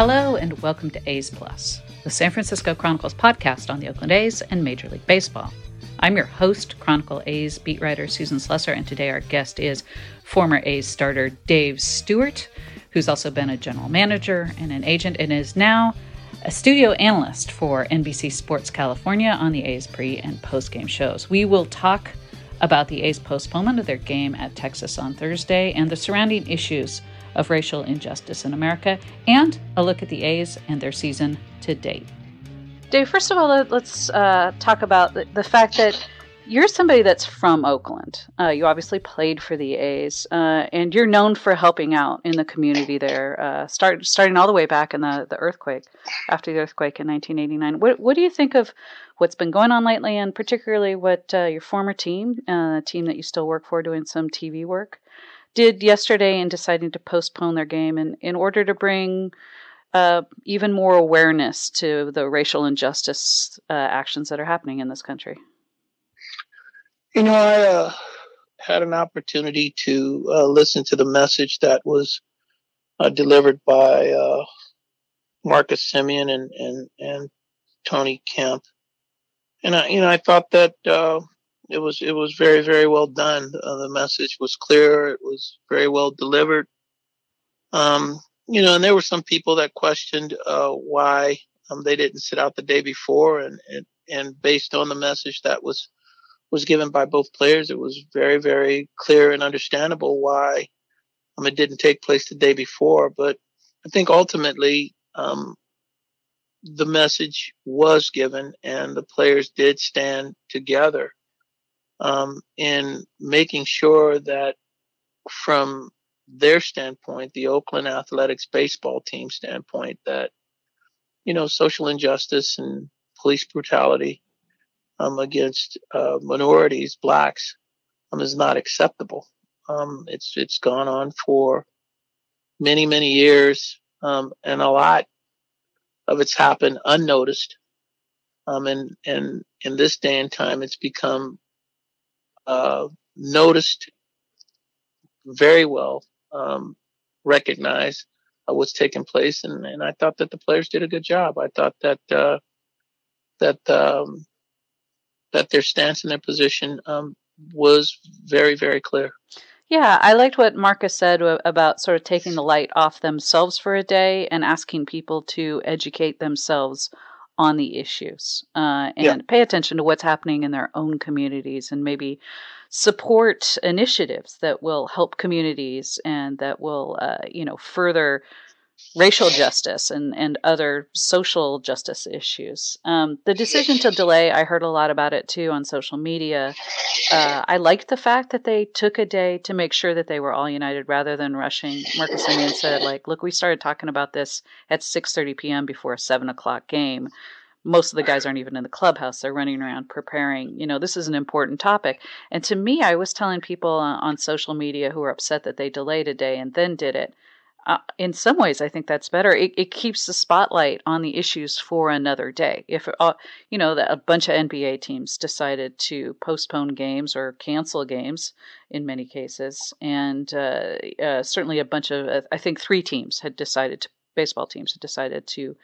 Hello, and welcome to A's Plus, the San Francisco Chronicles podcast on the Oakland A's and Major League Baseball. I'm your host, Chronicle A's beat writer Susan Slusser, and today our guest is former A's starter Dave Stewart, who's also been a general manager and an agent and is now a studio analyst for NBC Sports California on the A's pre and post game shows. We will talk about the A's postponement of their game at Texas on Thursday and the surrounding issues of racial injustice in America, and a look at the A's and their season to date. Dave, first of all, let's uh, talk about the, the, fact that you're somebody that's from Oakland. Uh, you obviously played for the A's, uh, and you're known for helping out in the community there, uh, start, starting all the way back in the, the earthquake, after the earthquake in 1989. What, what do you think of what's been going on lately, and particularly what uh, your former team, uh, team that you still work for, doing some TV work, did yesterday in deciding to postpone their game in, in order to bring uh, even more awareness to the racial injustice uh, actions that are happening in this country? You know, I uh, had an opportunity to uh, listen to the message that was uh, delivered by uh, Marcus Semien and, and, and Tony Kemp. And I, you know, I thought that it was it was very very well done. Uh, the message was clear. It was very well delivered. Um, you know, and there were some people that questioned uh, why um, they didn't sit out the day before, and, and and based on the message that was was given by both players, it was very very clear and understandable why um, it didn't take place the day before. But I think ultimately. Um, the message was given and the players did stand together um, in making sure that from their standpoint, the Oakland Athletics baseball team standpoint, that you know social injustice and police brutality um, against uh, minorities, blacks, um, is not acceptable. Um, it's it's gone on for many many years, um, and a lot of it's happened unnoticed. Um, and and in this day and time, it's become uh, noticed very well, um, recognized uh, what's taking place, and, and I thought that the players did a good job. I thought that uh, that um, that their stance and their position um, was very very clear. Yeah, I liked what Marcus said about sort of taking the light off themselves for a day and asking people to educate themselves on the issues uh, and yeah. pay attention to what's happening in their own communities and maybe support initiatives that will help communities and that will uh, you know further racial justice and, and other social justice issues. Um, the decision to delay, I heard a lot about it too on social media. Uh, I liked the fact that they took a day to make sure that they were all united rather than rushing. Marcus Semien said, like, look, we started talking about this at 6.30 p.m. before a 7 o'clock game most of the guys aren't even in the clubhouse they're running around preparing you know this is an important topic and to me i was telling people on social media who were upset that they delayed a day and then did it uh, in some ways, I think that's better. It, it, keeps the spotlight on the issues for another day. If uh, you know that a bunch of NBA teams decided to postpone games or cancel games in many cases, and uh, uh certainly a bunch of uh, I think three teams had decided to baseball teams had decided to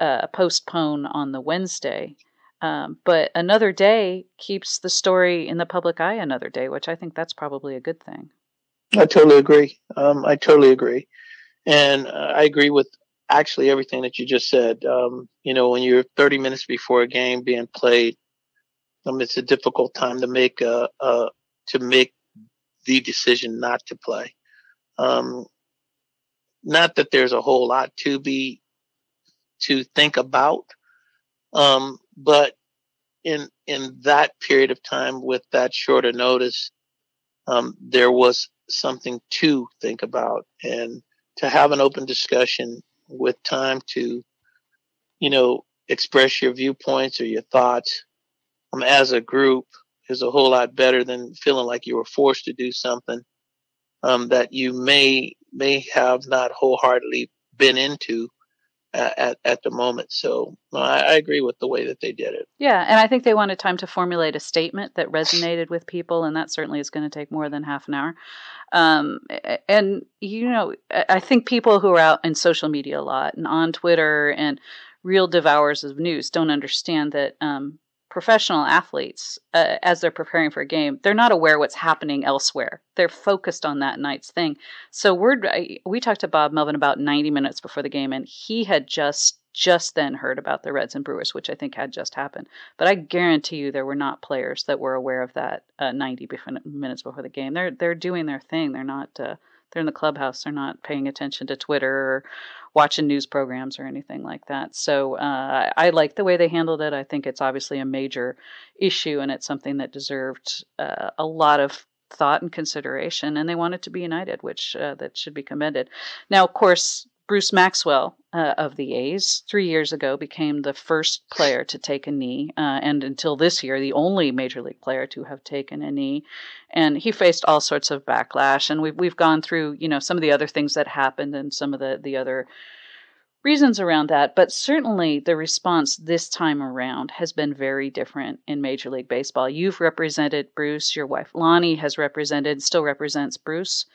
uh, postpone on the Wednesday. Um, but another day keeps the story in the public eye another day, which I think that's probably a good thing. I totally agree. Um, I totally agree. And uh, I agree with actually everything that you just said. Um, you know, when you're 30 minutes before a game being played, um, it's a difficult time to make a, to make the decision not to play. Um, not that there's a whole lot to be to think about, um, but in in that period of time with that shorter notice, um, there was something to think about and to have an open discussion with time to, you know, express your viewpoints or your thoughts. Um, as a group is a whole lot better than feeling like you were forced to do something um, that you may may have not wholeheartedly been into at, at the moment. So I, I, agree with the way that they did it. Yeah, and I think they wanted time to formulate a statement that resonated with people, and that certainly is going to take more than half an hour. Um, and you know, I think people who are out in social media a lot and on Twitter and real devourers of news don't understand that um, professional athletes, uh, as they're preparing for a game, they're not aware what's happening elsewhere. They're focused on that night's thing. So we're we talked to Bob Melvin about 90 minutes before the game, and he had just just then heard about the Reds and Brewers, which I think had just happened. But I guarantee you, there were not players that were aware of that uh, 90 minutes before the game. They're they're doing their thing. They're not. Uh, they're in the clubhouse. They're not paying attention to Twitter or watching news programs or anything like that. So uh, I like the way they handled it. I think it's obviously a major issue and it's something that deserved uh, a lot of thought and consideration. And they wanted to be united, which uh, that should be commended. Now, of course, Bruce Maxwell uh, of the A's three years ago became the first player to take a knee, uh, and until this year, the only major league player to have taken a knee. And he faced all sorts of backlash. And we've we've gone through, you know, some of the other things that happened and some of the the other reasons around that. But certainly, the response this time around has been very different in Major League Baseball. You've represented Bruce. Your wife Lonnie has represented, still represents Bruce.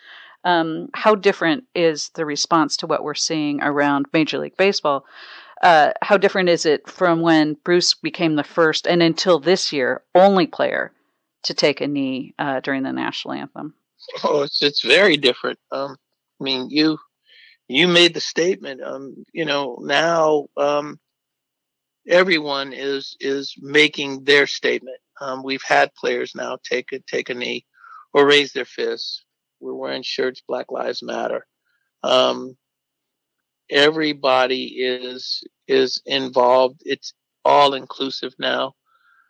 Um, how different is the response to what we're seeing around Major League Baseball? Uh, how different is it from when Bruce became the first and until this year only player to take a knee uh, during the national anthem? Oh, it's it's very different. Um, I mean, you you made the statement. Um, you know, now um, everyone is is making their statement. Um, we've had players now take a take a knee or raise their fists we're wearing shirts, Black Lives Matter. Um, everybody is is involved. It's all inclusive now.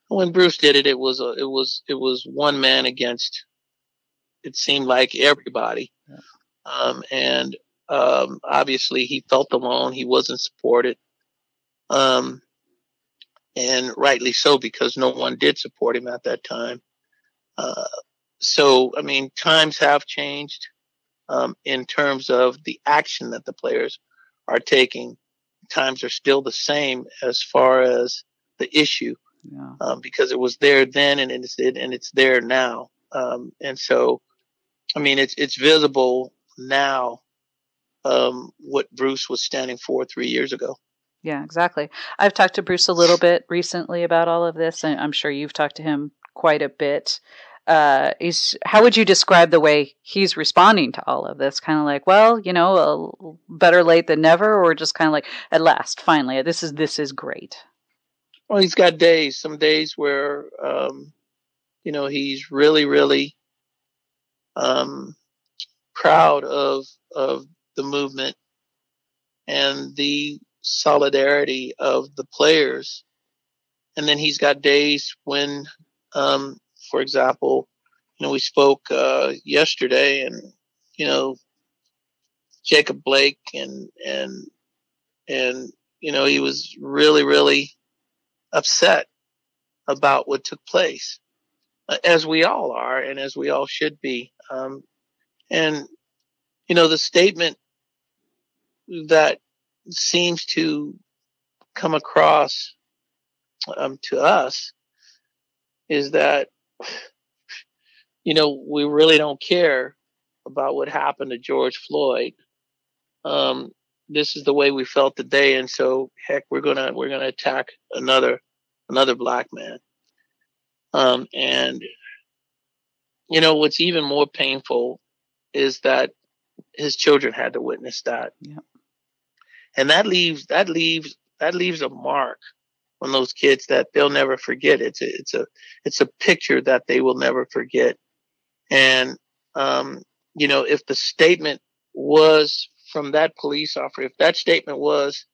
When Bruce did it, it was a, it was it was one man against. It seemed like everybody, um, and um, obviously he felt alone. He wasn't supported, um, and rightly so because no one did support him at that time. Uh, so, I mean, times have changed um, in terms of the action that the players are taking. Times are still the same as far as the issue, yeah. um, because it was there then and it's it, and it's there now. Um, and so, I mean, it's it's visible now um, what Bruce was standing for three years ago. Yeah, exactly. I've talked to Bruce a little bit recently about all of this, and I'm sure you've talked to him quite a bit uh, is how would you describe the way he's responding to all of this? Kind of like, well, you know, better late than never, or just kind of like, at last, finally, this is this is great. Well, he's got days. Some days where, um, you know, he's really, really um, proud of of the movement and the solidarity of the players. And then he's got days when um, for example, you know, we spoke uh, yesterday, and you know, Jacob Blake, and and and you know, he was really, really upset about what took place, uh, as we all are, and as we all should be. Um, and you know, the statement that seems to come across um, to us is that you know, we really don't care about what happened to George Floyd. Um, this is the way we felt today, and so heck, we're gonna we're gonna attack another another black man. Um, and you know what's even more painful is that his children had to witness that. Yeah. And that leaves that leaves that leaves a mark on those kids that they'll never forget. It's a, it's a, it's a picture that they will never forget. And, um, you know, if the statement was from that police officer, if that statement was,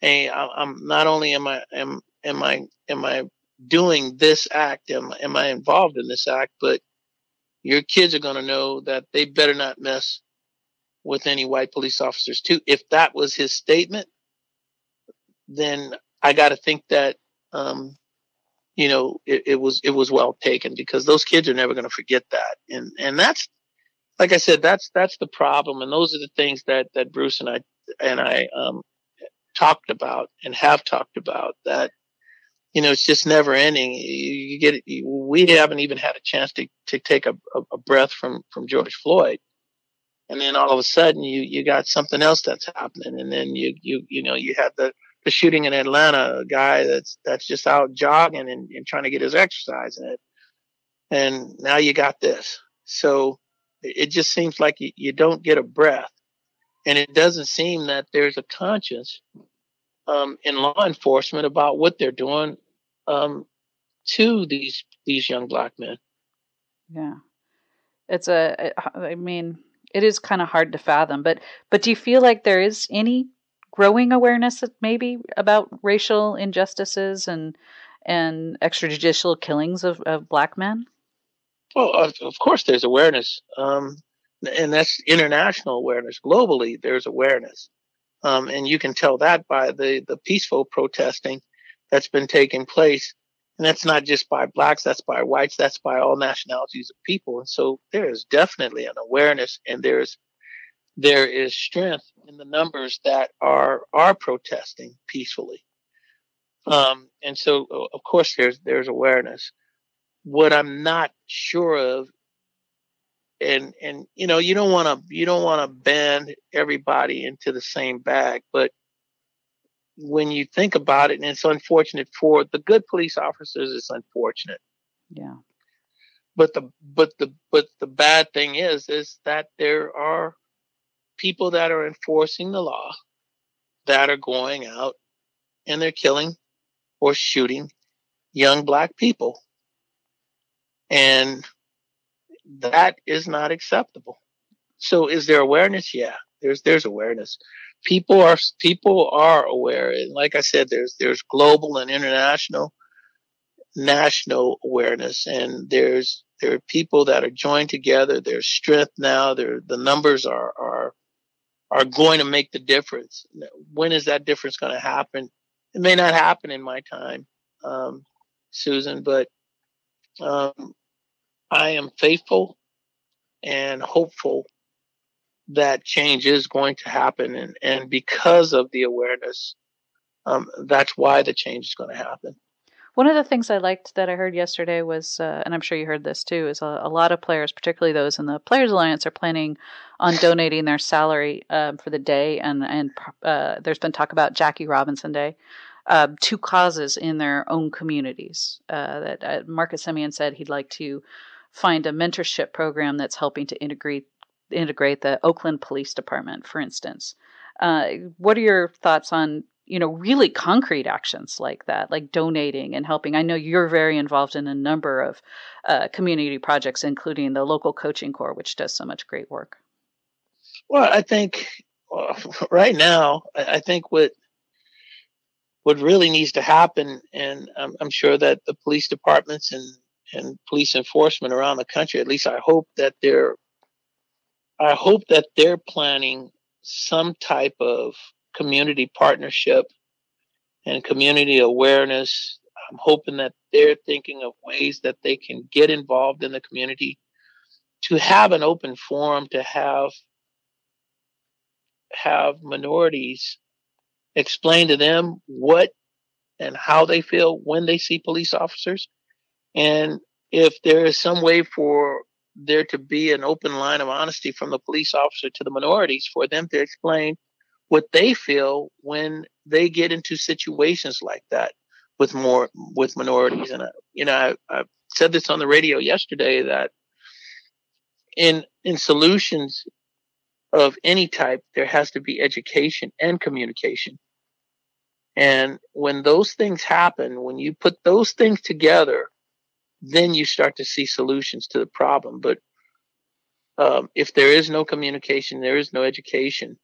Hey, I'm not only am I, am, am I, am I doing this act? Am, am I involved in this act? But your kids are going to know that they better not mess with any white police officers too. If that was his statement, then I got to think that, um, you know, it, it, was it was well taken because those kids are never going to forget that, and and that's like I said, that's that's the problem, and those are the things that that Bruce and I and I um, talked about and have talked about that you know it's just never ending. You, get we haven't even had a chance to, to take a, a breath from from george floyd. And then all of a sudden you you got something else that's happening. And then you you you know you had the the shooting in atlanta a guy that's that's just out jogging and, and trying to get his exercise in it and now you got this so it just seems like you, you don't get a breath and it doesn't seem that there's a conscience um, in law enforcement about what they're doing um, to these these young black men. Yeah, it's a. I mean, it is kind of hard to fathom. But but do you feel like there is any growing awareness maybe about racial injustices and and extrajudicial killings of, of black men? Well, of, of course, there's awareness. Um, and that's international awareness. Globally, there's awareness, um, and you can tell that by the the peaceful protesting that's been taking place. And that's not just by blacks, that's by whites, that's by all nationalities of people. And so there is definitely an awareness and there's there is strength in the numbers that are are protesting peacefully. Um, and so of course there's there's awareness. What I'm not sure of and and you know you don't want to you don't want to band everybody into the same bag but when you think about it and it's unfortunate for the good police officers it's unfortunate yeah but the but the but the bad thing is is that there are people that are enforcing the law that are going out and they're killing or shooting young black people and that is not acceptable. So is there awareness? Yeah, there's there's awareness. People are people are aware, and like I said, there's there's global and international, national awareness, and there's there are people that are joined together. There's strength now. There the numbers are are are going to make the difference. When is that difference going to happen? It may not happen in my time, um, Susan, but um, I am faithful and hopeful that change is going to happen. And, and because of the awareness, um, that's why the change is going to happen. One of the things I liked that I heard yesterday was, uh, and I'm sure you heard this too, is a, a, lot of players, particularly those in the Players Alliance, are planning on donating their salary uh, for the day. And and uh, there's been talk about Jackie Robinson Day uh, to causes in their own communities. Uh, that uh, Marcus Semien said he'd like to find a mentorship program that's helping to integrate integrate the Oakland Police Department, for instance. Uh, what are your thoughts on you know really concrete actions like that, like donating and helping? I know you're very involved in a number of uh, community projects, including the local coaching corps, which does so much great work. Well, I think well, right now, I think what what really needs to happen, and I'm, I'm sure that the police departments and and police enforcement around the country. At least I hope that they're I hope that they're planning some type of community partnership and community awareness. I'm hoping that they're thinking of ways that they can get involved in the community to have an open forum to have have minorities explain to them what and how they feel when they see police officers and if there is some way for there to be an open line of honesty from the police officer to the minorities for them to explain what they feel when they get into situations like that with more with minorities and I, you know I, I said this on the radio yesterday that in in solutions of any type there has to be education and communication and when those things happen when you put those things together then you start to see solutions to the problem. But um, if there is no communication, there is no education,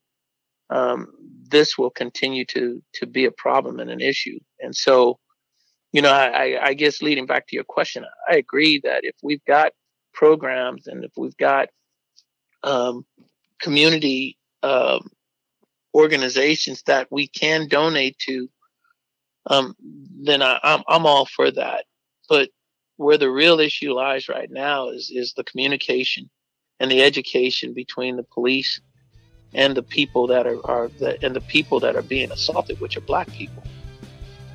um, this will continue to to be a problem and an issue. And so, you know, I, I guess leading back to your question, I agree that if we've got programs and if we've got um, community um, organizations that we can donate to, um, then I, I'm I'm all for that. But where the real issue lies right now is is the communication and the education between the police and the people that are, are the, and the people that are being assaulted, which are black people.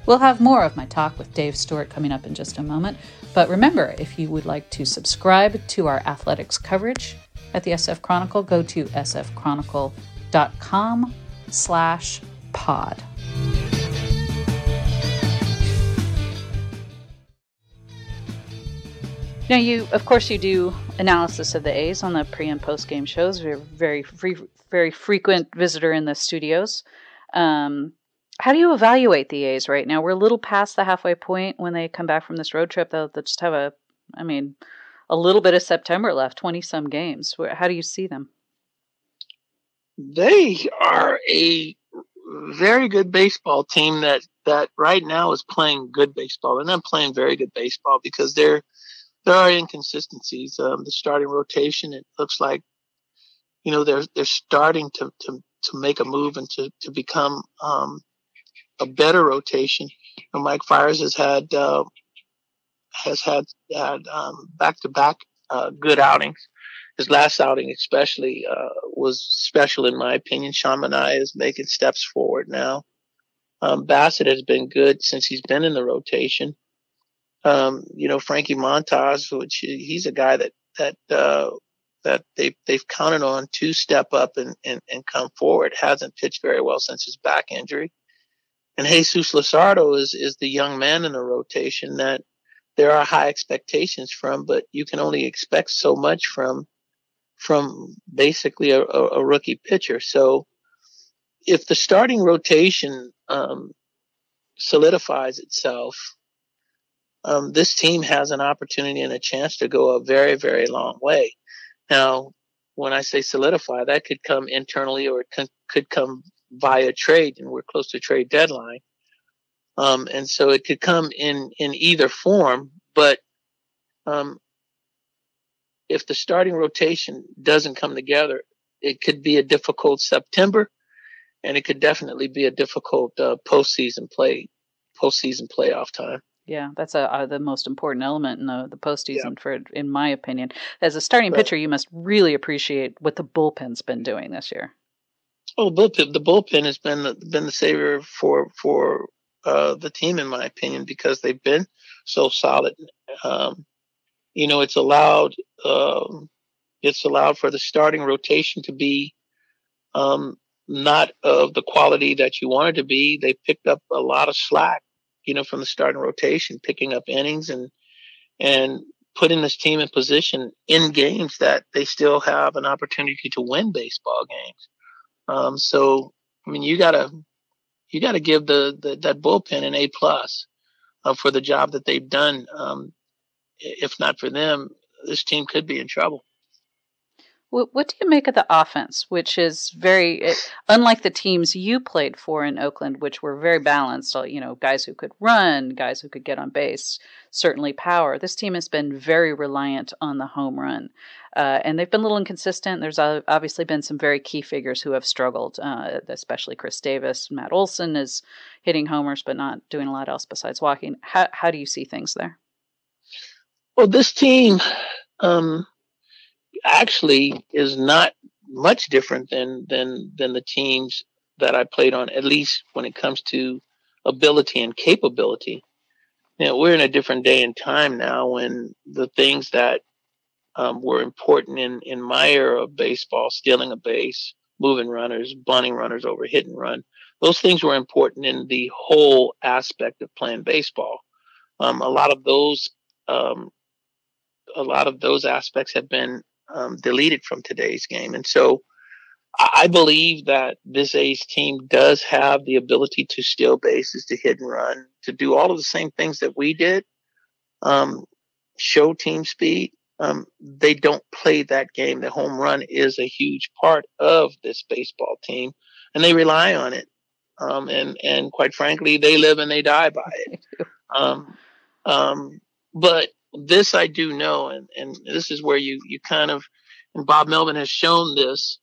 We'll have more of my talk with Dave Stewart coming up in just a moment. But remember, if you would like to subscribe to our athletics coverage at the SF Chronicle, go to sfchronicle.com slash pod. Now, you, of course, you do analysis of the A's on the pre and post game shows. You're very, free, very frequent visitor in the studios. Um, how do you evaluate the A's right now? We're a little past the halfway point when they come back from this road trip. They'll, they'll just have a, I mean, a little bit of September left, 20 some games. How do you see them? They are a very good baseball team that, that right now is playing good baseball. They're not playing very good baseball because they're there are inconsistencies. Um, the starting rotation, it looks like, you know, they're they're starting to to to make a move and to to become um, a better rotation. Know, Mike Fiers has had uh, has had had back to back good outings. His last outing, especially, uh, was special in my opinion. Sean Manaea is making steps forward now. Um, Bassitt has been good since he's been in the rotation um, you know, Frankie Montas, which he's a guy that, that, uh, that they, they've counted on to step up and, and, and come forward. Hasn't pitched very well since his back injury. And Jesus Luzardo is, is the young man in the rotation that there are high expectations from, but you can only expect so much from, from basically a, a rookie pitcher. So if the starting rotation, um, solidifies itself, um, this team has an opportunity and a chance to go a very, very long way. Now, when I say solidify, that could come internally or it could come via trade, and we're close to trade deadline. Um, and so it could come in in either form, but um, if the starting rotation doesn't come together, it could be a difficult September, and it could definitely be a difficult uh, postseason play, postseason playoff time. Yeah, that's a, a, the most important element in the the postseason yeah. for, in my opinion. As a starting pitcher, you must really appreciate what the bullpen's been doing this year. Oh, the bullpen, the bullpen has been the, been the savior for for uh, the team, in my opinion, because they've been so solid. Um, you know, it's allowed um, it's allowed for the starting rotation to be um, not of the quality that you wanted to be. They picked up a lot of slack you know, from the starting rotation, picking up innings and and putting this team in position in games that they still have an opportunity to win baseball games. Um, so, I mean, you gotta you gotta give the, the that bullpen an A plus uh, for the job that they've done. Um, if not for them, this team could be in trouble. What do you make of the offense, which is very eh, unlike the teams you played for in Oakland, which were very balanced? You know, guys who could run, guys who could get on base, certainly power. This team has been very reliant on the home run, uh, and they've been a little inconsistent. There's obviously been some very key figures who have struggled, uh, especially Khris Davis. Matt Olson is hitting homers, but not doing a lot else besides walking. How how do you see things there? Well, this team. Um actually is not much different than than than the teams that I played on, at least when it comes to ability and capability. You know, we're in a different day and time now when the things that um, were important in, in my era of baseball, stealing a base, moving runners, bunting runners over hit and run, those things were important in the whole aspect of playing baseball. Um, a lot of those, um, a lot of those aspects have been um, deleted from today's game. And so I believe that this A's team does have the ability to steal bases, to hit and run, to do all of the same things that we did, um, show team speed. Um, they don't play that game. The home run is a huge part of this baseball team, and they rely on it. Um, and and quite frankly, they live and they die by it. Um, um, but this I do know, and, and this is where you, you kind of, and Bob Melvin has shown this.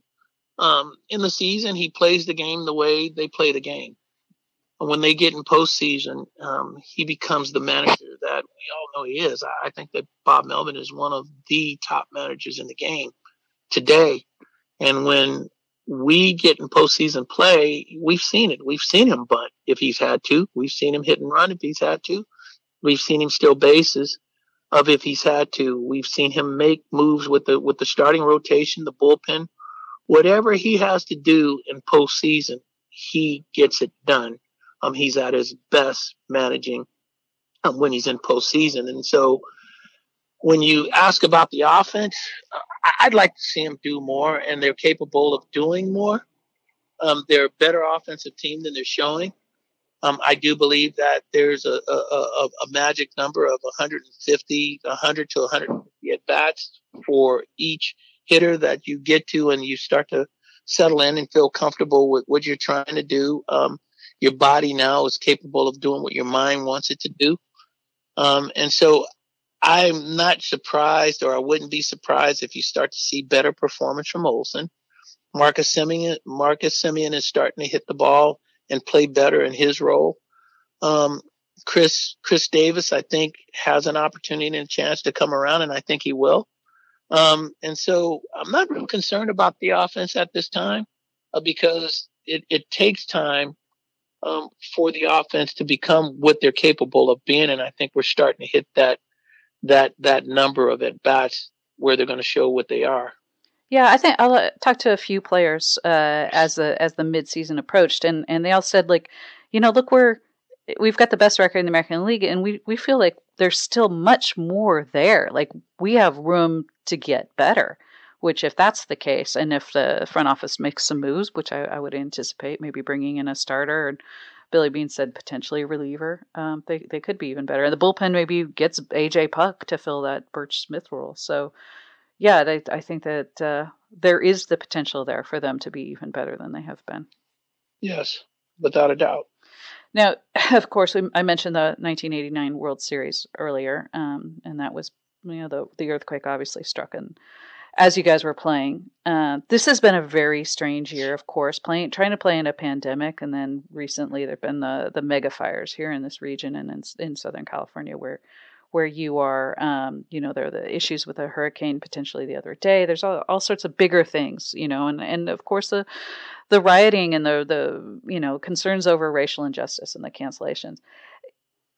Um, in the season, he plays the game the way they play the game. And when they get in postseason, um, he becomes the manager that we all know he is. I, I think that Bob Melvin is one of the top managers in the game today. And when we get in postseason play, we've seen it. We've seen him bunt if he's had to. We've seen him hit and run if he's had to. We've seen him steal bases of if he's had to. We've seen him make moves with the with the starting rotation, the bullpen, whatever he has to do in postseason, he gets it done. Um, he's at his best managing um, when he's in postseason, and so when you ask about the offense, I'd like to see them do more, and they're capable of doing more. Um, they're a better offensive team than they're showing. Um, I do believe that there's a, a, a, magic number of 150, 100 to 150 at bats for each hitter that you get to, and you start to settle in and feel comfortable with what you're trying to do. Um, your body now is capable of doing what your mind wants it to do. Um, and so I'm not surprised, or I wouldn't be surprised if you start to see better performance from Olson. Marcus Semien, Marcus Semien is starting to hit the ball and play better in his role. Um, Chris Khris Davis, I think, has an opportunity and a chance to come around, and I think he will. Um, and so I'm not real concerned about the offense at this time uh, because it, it takes time um, for the offense to become what they're capable of being, and I think we're starting to hit that that that number of at bats where they're going to show what they are. Yeah, I think I'll uh, talk to a few players uh, as the as the midseason approached, and and they all said like, you know, look, we're we've got the best record in the American League, and we we feel like there's still much more there. Like we have room to get better. Which, if that's the case, and if the front office makes some moves, which I, I would anticipate, maybe bringing in a starter and Billy Beane said potentially a reliever. Um, they they could be even better. And the bullpen maybe gets AJ Puk to fill that Burch Smith role. So yeah, they, I think that uh, there is the potential there for them to be even better than they have been. Yes, without a doubt. Now, of course, I mentioned the 1989 World Series earlier, um, and that was you know the the earthquake obviously struck and as you guys were playing. Uh, this has been a very strange year, of course, playing trying to play in a pandemic, and then recently there've been the the mega fires here in this region and in, in Southern California where where you are. Um, you know, there are the issues with a hurricane potentially the other day. There's all, all sorts of bigger things, you know, and and of course the the rioting and the the you know concerns over racial injustice and the cancellations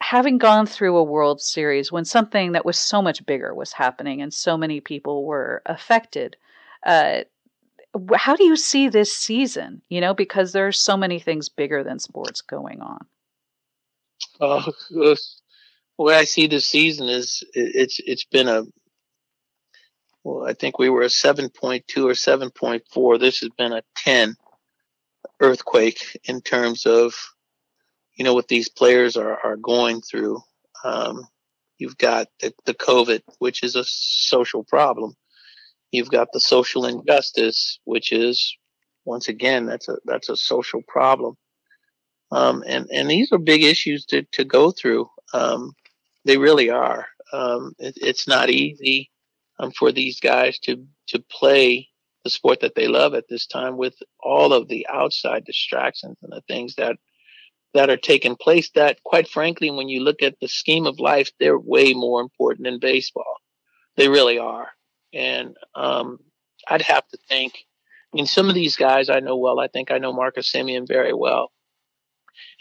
having gone through a World Series when something that was so much bigger was happening and so many people were affected, uh, how do you see this season? You know, because there are so many things bigger than sports going on. Uh, way I see this season is it's it's been a well, I think we were a seven point two or seven point four. This has been a ten earthquake in terms of you know what these players are are going through. Um, you've got the, the COVID, which is a social problem. You've got the social injustice, which is once again that's a that's a social problem. Um, and and these are big issues to to go through. Um, they really are. Um, it, it's not easy um, for these guys to to play the sport that they love at this time with all of the outside distractions and the things that that are taking place that quite frankly when you look at the scheme of life they're way more important than baseball. They really are. And um, i'd have to think i mean some of these guys i know well. I think i know marcus semien very well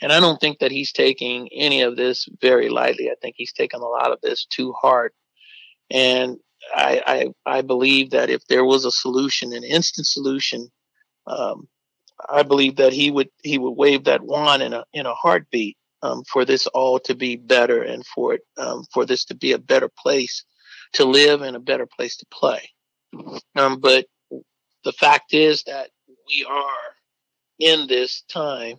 and i don't think that he's taking any of this very lightly i think he's taken a lot of this too hard and i i, I believe that if there was a solution an instant solution um, I believe that he would he would wave that wand in a in a heartbeat um, for this all to be better and for it um, for this to be a better place to live and a better place to play. Um, but the fact is that we are in this time,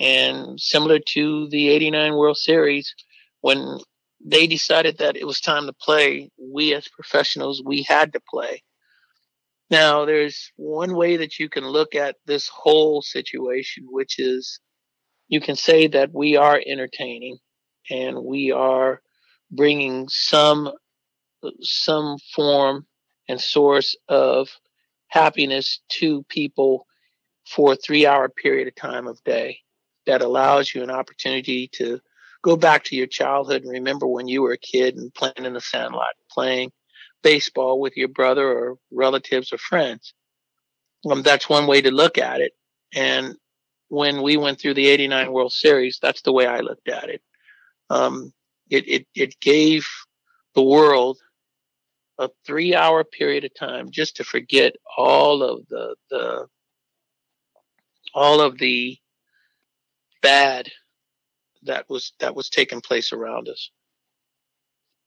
and similar to the '89 World Series, when they decided that it was time to play, we as professionals we had to play. Now, there's one way that you can look at this whole situation, which is you can say that we are entertaining and we are bringing some some form and source of happiness to people for a three hour period of time of day that allows you an opportunity to go back to your childhood and remember when you were a kid and playing in the sandlot, playing baseball with your brother or relatives or friends. um, that's one way to look at it. And when we went through the 89 World Series, that's the way I looked at it. Um, it, it, it gave the world a three hour period of time just to forget all of the, the, all of the bad that was, that was taking place around us.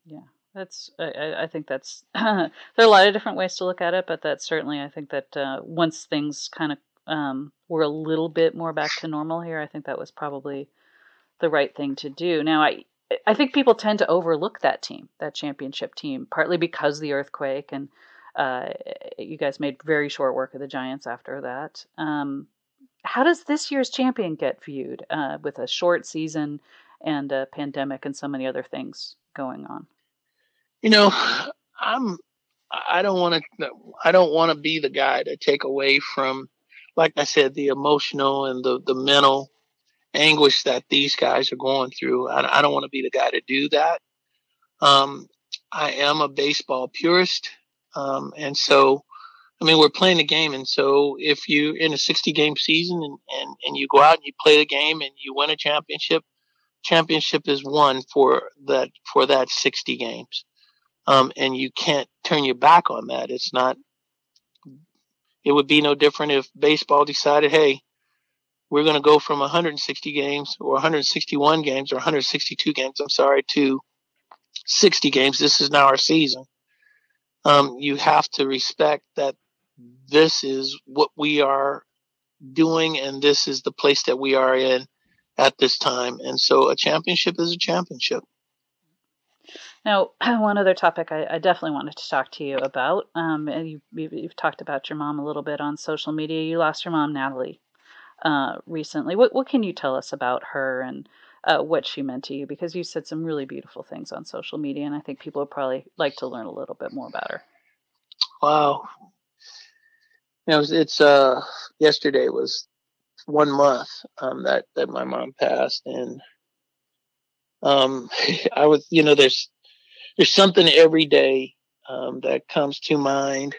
Yeah. That's I, I think that's there are a lot of different ways to look at it, but that certainly I think that uh, once things kind of um, were a little bit more back to normal here, I think that was probably the right thing to do. Now I I think people tend to overlook that team, that championship team, partly because the earthquake and uh, you guys made very short work of the Giants after that. Um, how does this year's champion get viewed uh, with a short season and a pandemic and so many other things going on? you know, I'm I don't want to I don't want to be the guy to take away from like I said the emotional and the the mental anguish that these guys are going through. I, I don't want to be the guy to do that. Um, I am a baseball purist, um, and so I mean we're playing the game, and so if you're in a 60 game season and, and and you go out and you play the game and you win a championship, championship is won for that for that 60 games um, and you can't turn your back on that. It's not. It would be no different if baseball decided, hey, we're going to go from 160 games or 161 games or 162 games. I'm sorry to 60 games. This is now our season. Um, you have to respect that this is what we are doing and this is the place that we are in at this time. And so a championship is a championship. Now, one other topic I, I, definitely wanted to talk to you about, um, and you, have you've talked about your mom a little bit on social media. You lost your mom, Nathalie, uh, recently. What, what can you tell us about her and uh, what she meant to you? Because you said some really beautiful things on social media, and I think people would probably like to learn a little bit more about her. Wow. You know, it's uh, yesterday was one month um, that that my mom passed, and um, I was, you know, there's there's something every day um, that comes to mind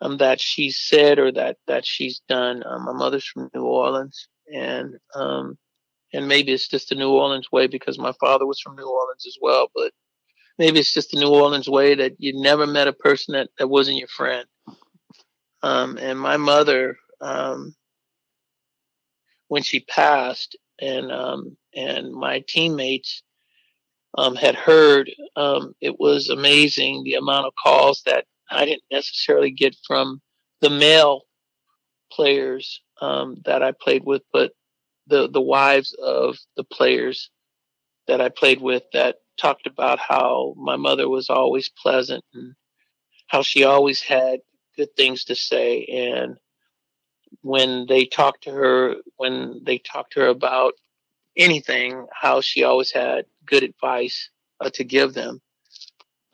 um, that she said or that that she's done. Um, my mother's from New Orleans, and um, and maybe it's just the New Orleans way because my father was from New Orleans as well. But maybe it's just the New Orleans way that you never met a person that that wasn't your friend. Um, and my mother, um, when she passed, and and my teammates um, had heard, um, it was amazing the amount of calls that I didn't necessarily get from the male players um, that I played with, but the the wives of the players that I played with that talked about how my mother was always pleasant and how she always had good things to say and when they talked to her when they talked to her about anything, how she always had good advice uh, to give them.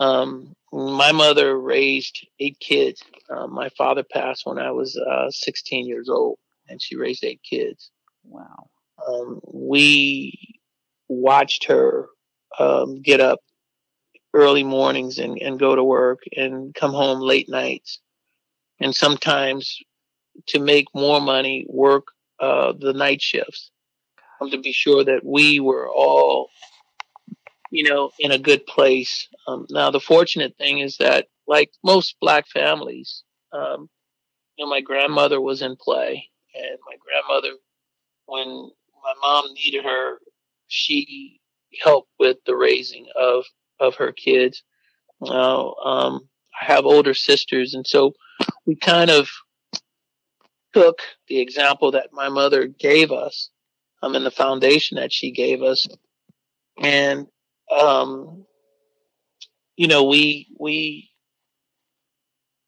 Um, my mother raised eight kids. Uh, my father passed when I was uh, 16 years old, and she raised eight kids. Wow. Um, we watched her um, get up early mornings and, and go to work and come home late nights. And sometimes to make more money, work uh, the night shifts um, to be sure that we were all, you know, in a good place. Um, now, the fortunate thing is that, like most black families, um, you know, my grandmother was in play, and my grandmother, when my mom needed her, she helped with the raising of of her kids. Now, um, I have older sisters, and so we kind of took the example that my mother gave us um, and the foundation that she gave us. And, um, you know, we, we,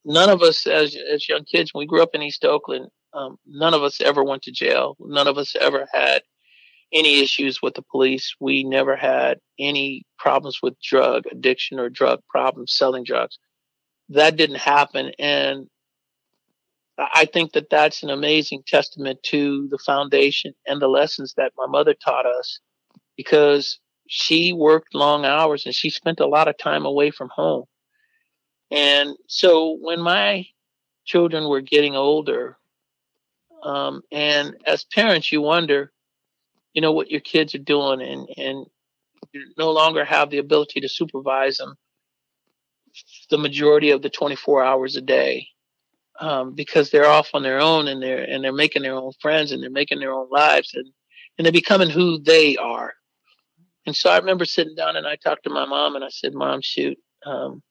none of us as, as young kids, when we grew up in East Oakland, um, none of us ever went to jail. None of us ever had any issues with the police. We never had any problems with drug addiction or drug problems, selling drugs. That didn't happen. And I think that that's an amazing testament to the foundation and the lessons that my mother taught us because she worked long hours and she spent a lot of time away from home. And so when my children were getting older. Um, and as parents, you wonder, you know, what your kids are doing, and and you no longer have the ability to supervise them the majority of the 24 hours a day um, because they're off on their own and they're and they're making their own friends and they're making their own lives and and they're becoming who they are. And so I remember sitting down and I talked to my mom and I said, "Mom, shoot, um,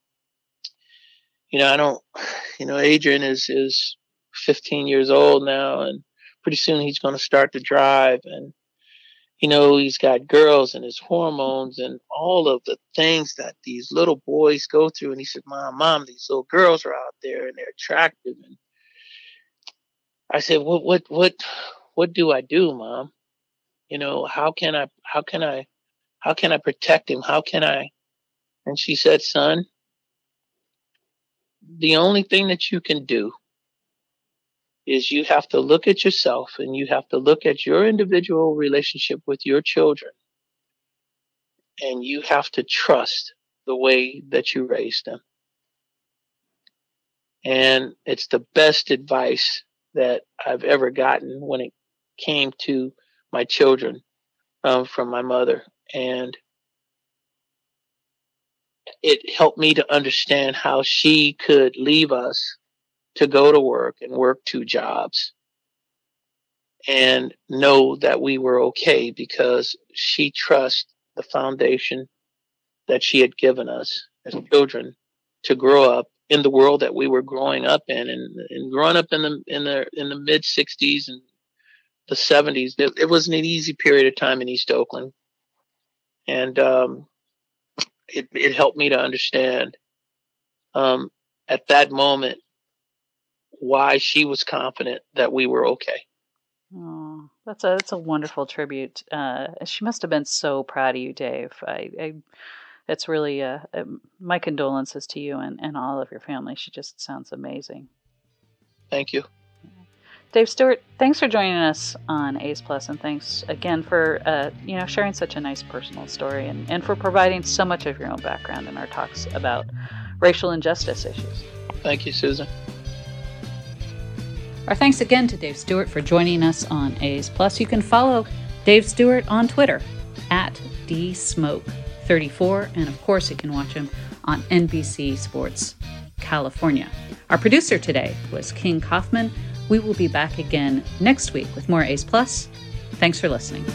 you know, I don't, you know, Adrian is is 15 years old now, and pretty soon he's going to start to drive, and you know, he's got girls and his hormones and all of the things that these little boys go through. And he said, Mom, Mom, these little girls are out there and they're attractive. And I said, What, what, what, what do I do, Mom? You know, how can I, how can I, how can I protect him? How can I? And she said, Son, the only thing that you can do is you have to look at yourself and you have to look at your individual relationship with your children. And you have to trust the way that you raised them. And it's the best advice that I've ever gotten when it came to my children um, from my mother. And it helped me to understand how she could leave us to go to work and work two jobs and know that we were okay because she trusts the foundation that she had given us as children to grow up in the world that we were growing up in and, and growing up in the in the in the mid 60s and the 70s it, it wasn't an easy period of time in east oakland. And um, it, it helped me to understand um, at that moment why she was confident that we were okay. Oh, that's a that's a wonderful tribute. Uh, she must have been so proud of you, Dave. I, I it's really uh, um, my condolences to you and, and all of your family. She just sounds amazing. Thank you. Dave Stewart, thanks for joining us on A's Plus, and thanks again for uh, you know sharing such a nice personal story and, and for providing so much of your own background in our talks about racial injustice issues. Thank you, Susan. Our thanks again to Dave Stewart for joining us on A's Plus. You can follow Dave Stewart on Twitter at dsmoke34, and of course, you can watch him on NBC Sports California. Our producer today was King Kaufman. We will be back again next week with more A's Plus. Thanks for listening.